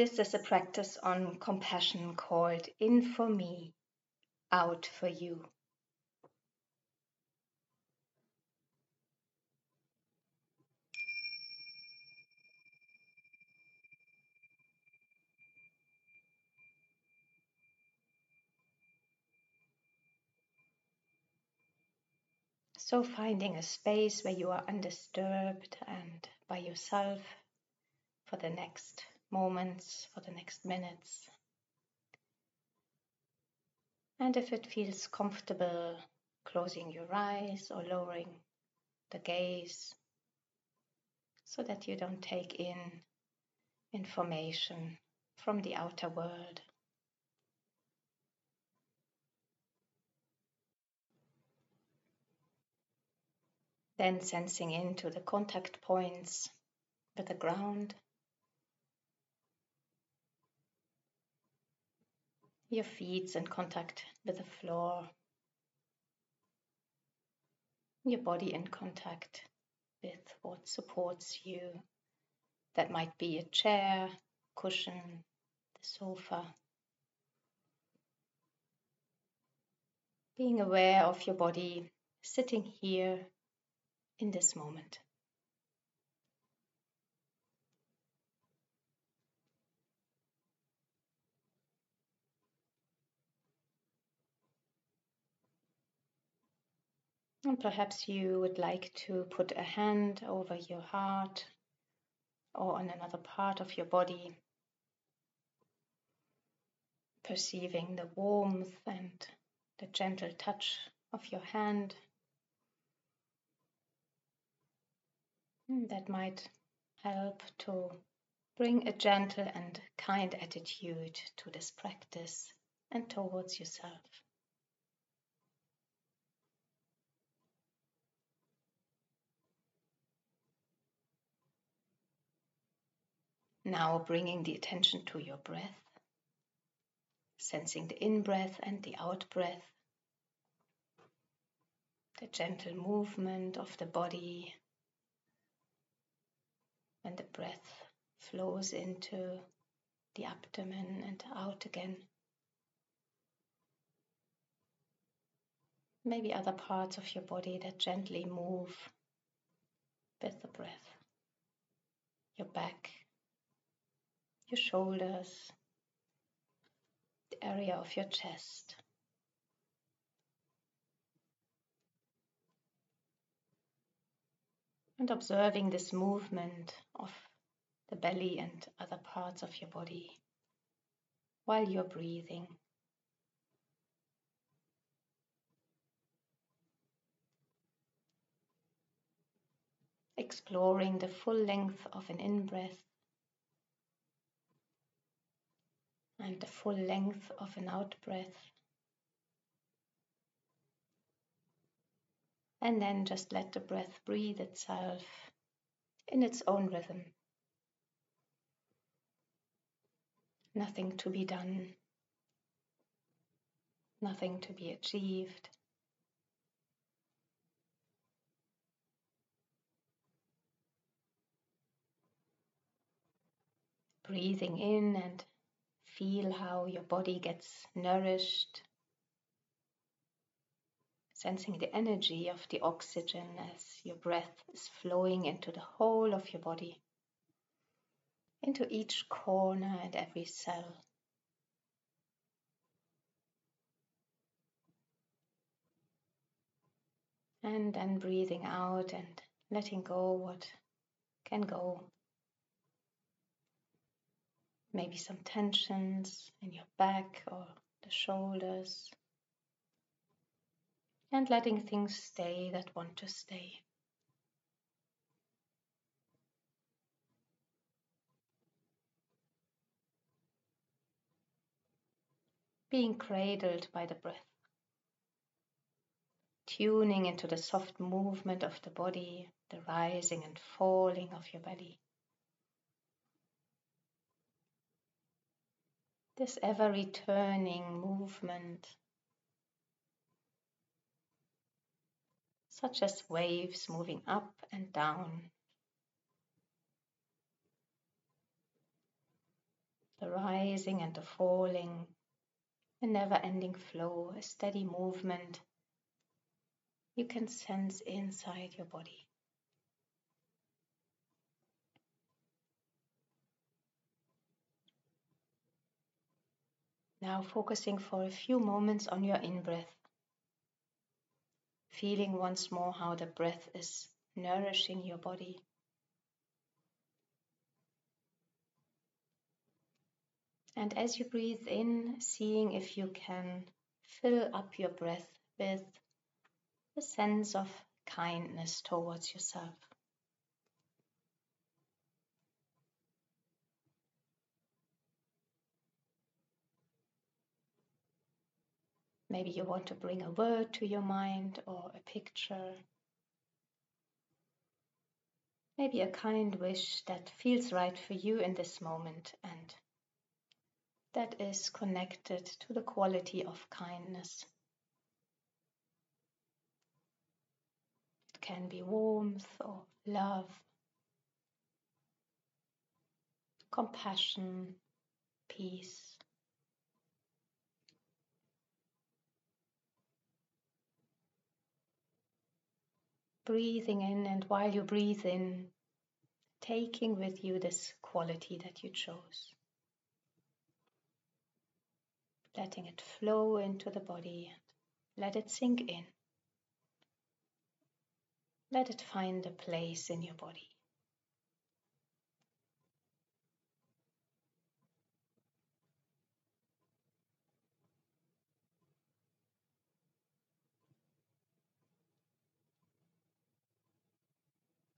This is a practice on compassion called In for Me, Out for You. So, finding a space where you are undisturbed and by yourself for the next moments, for the next minutes. And if it feels comfortable, closing your eyes or lowering the gaze so that you don't take in information from the outer world. Then sensing into the contact points with the ground. Your feet in contact with the floor. Your body in contact with what supports you. That might be a chair, cushion, the sofa. Being aware of your body sitting here in this moment. And perhaps you would like to put a hand over your heart or on another part of your body, perceiving the warmth and the gentle touch of your hand. Hmm, that might help to bring a gentle and kind attitude to this practice and towards yourself. Now bringing the attention to your breath, sensing the in breath and the out breath, the gentle movement of the body when the breath flows into the abdomen and out again. Maybe other parts of your body that gently move with the breath. Your back, your shoulders, the area of your chest. and observing this movement of the belly and other parts of your body while you're breathing. Exploring the full length of an in breath and the full length of an out breath. And then just let the breath breathe itself in its own rhythm. Nothing to be done, nothing to be achieved. Breathing in and feel how your body gets nourished sensing the energy of the oxygen as your breath is flowing into the whole of your body, into each corner and every cell. And then breathing out and letting go what can go. Maybe some tensions in your back or the shoulders and letting things stay that want to stay. Being cradled by the breath, tuning into the soft movement of the body, the rising and falling of your belly. This ever returning movement such as waves moving up and down. the rising and the falling, a never ending flow, a steady movement you can sense inside your body. Now focusing for a few moments on your in breath, feeling once more how the breath is nourishing your body. And as you breathe in, seeing if you can fill up your breath with a sense of kindness towards yourself. Maybe you want to bring a word to your mind or a picture. Maybe a kind wish that feels right for you in this moment and that is connected to the quality of kindness. It can be warmth or love, compassion, peace. Breathing in, and while you breathe in, taking with you this quality that you chose. Letting it flow into the body and let it sink in. Let it find a place in your body.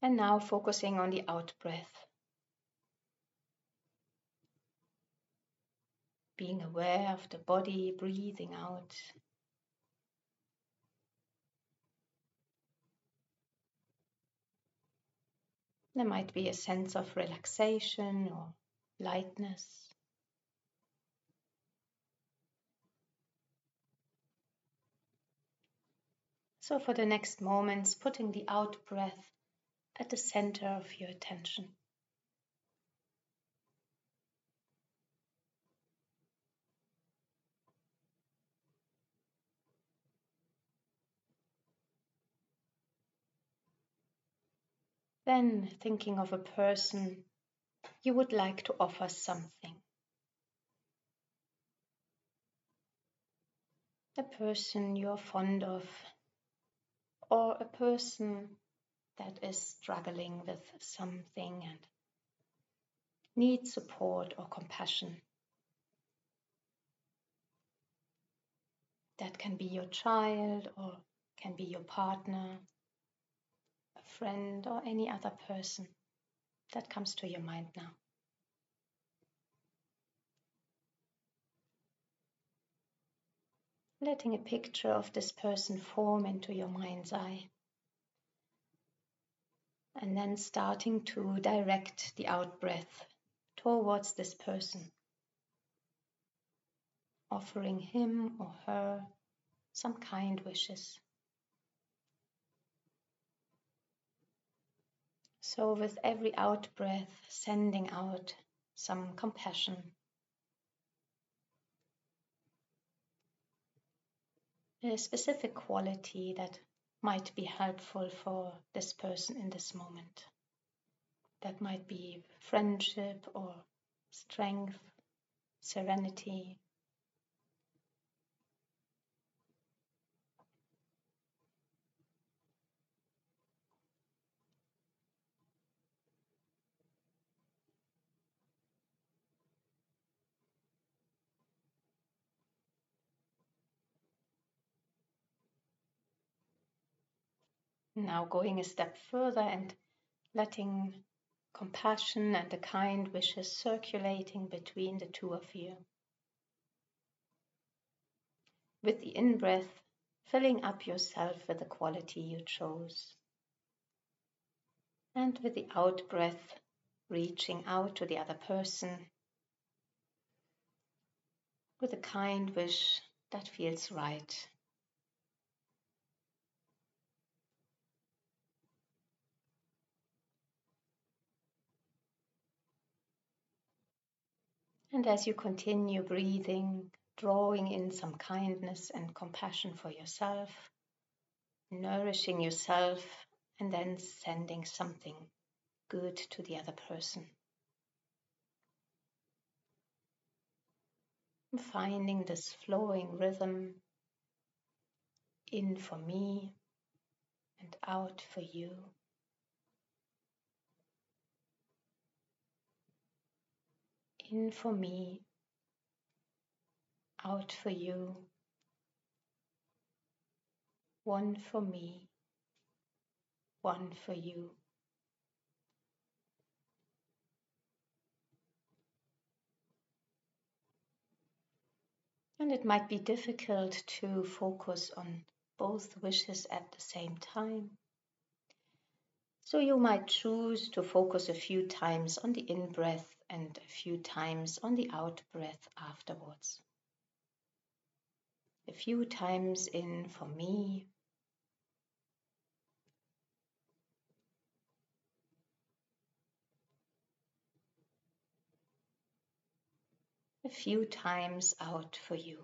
And now focusing on the out breath. Being aware of the body breathing out. There might be a sense of relaxation or lightness. So, for the next moments, putting the out breath at the center of your attention. Then thinking of a person you would like to offer something. A person you're fond of, or a person that is struggling with something and needs support or compassion. That can be your child or can be your partner, a friend, or any other person that comes to your mind now. Letting a picture of this person form into your mind's eye and then starting to direct the out breath towards this person, offering him or her some kind wishes. So, with every out breath, sending out some compassion. A specific quality that might be helpful for this person in this moment. That might be friendship or strength, serenity. Now going a step further and letting compassion and the kind wishes circulating between the two of you. With the in breath, filling up yourself with the quality you chose. And with the out breath, reaching out to the other person with a kind wish that feels right. And as you continue breathing, drawing in some kindness and compassion for yourself, nourishing yourself, and then sending something good to the other person. Finding this flowing rhythm in for me and out for you. In for me, out for you, one for me, one for you. And it might be difficult to focus on both wishes at the same time. So you might choose to focus a few times on the in breath and a few times on the out breath afterwards. A few times in for me. A few times out for you.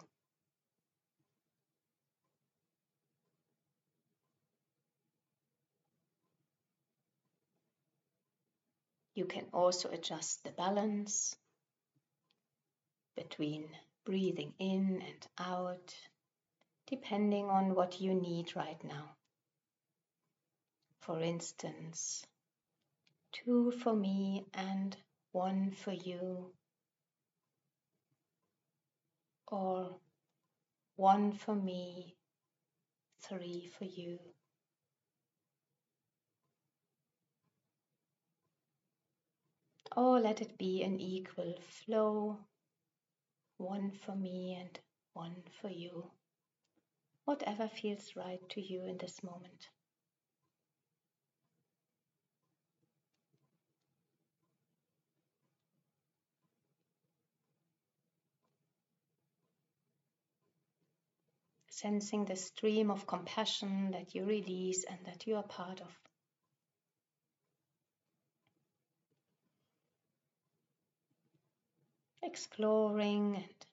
You can also adjust the balance between breathing in and out, depending on what you need right now. For instance, two for me and one for you, or one for me, three for you. Or let it be an equal flow, one for me and one for you, whatever feels right to you in this moment. Sensing the stream of compassion that you release and that you are part of. Exploring and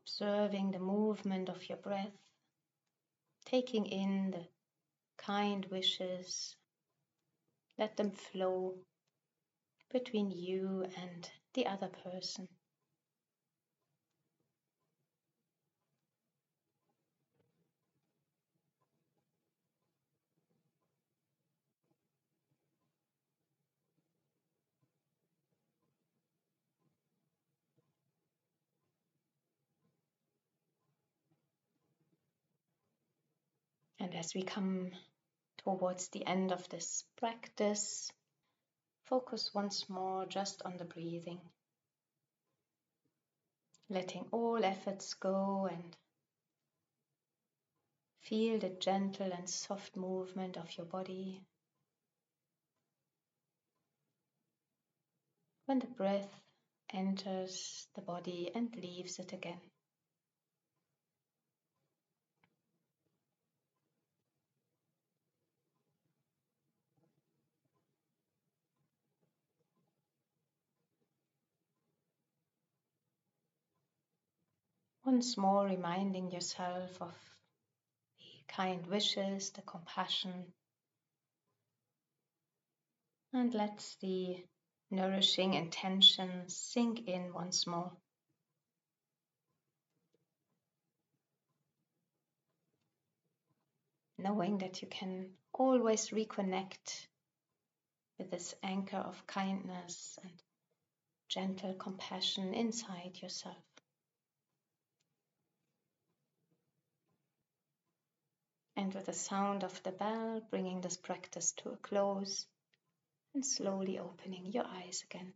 observing the movement of your breath, taking in the kind wishes. Let them flow between you and the other person. As we come towards the end of this practice, focus once more just on the breathing, letting all efforts go and feel the gentle and soft movement of your body. When the breath enters the body and leaves it again. Once more, reminding yourself of the kind wishes, the compassion, and let the nourishing intention sink in once more. Knowing that you can always reconnect with this anchor of kindness and gentle compassion inside yourself. And with the sound of the bell, bringing this practice to a close and slowly opening your eyes again.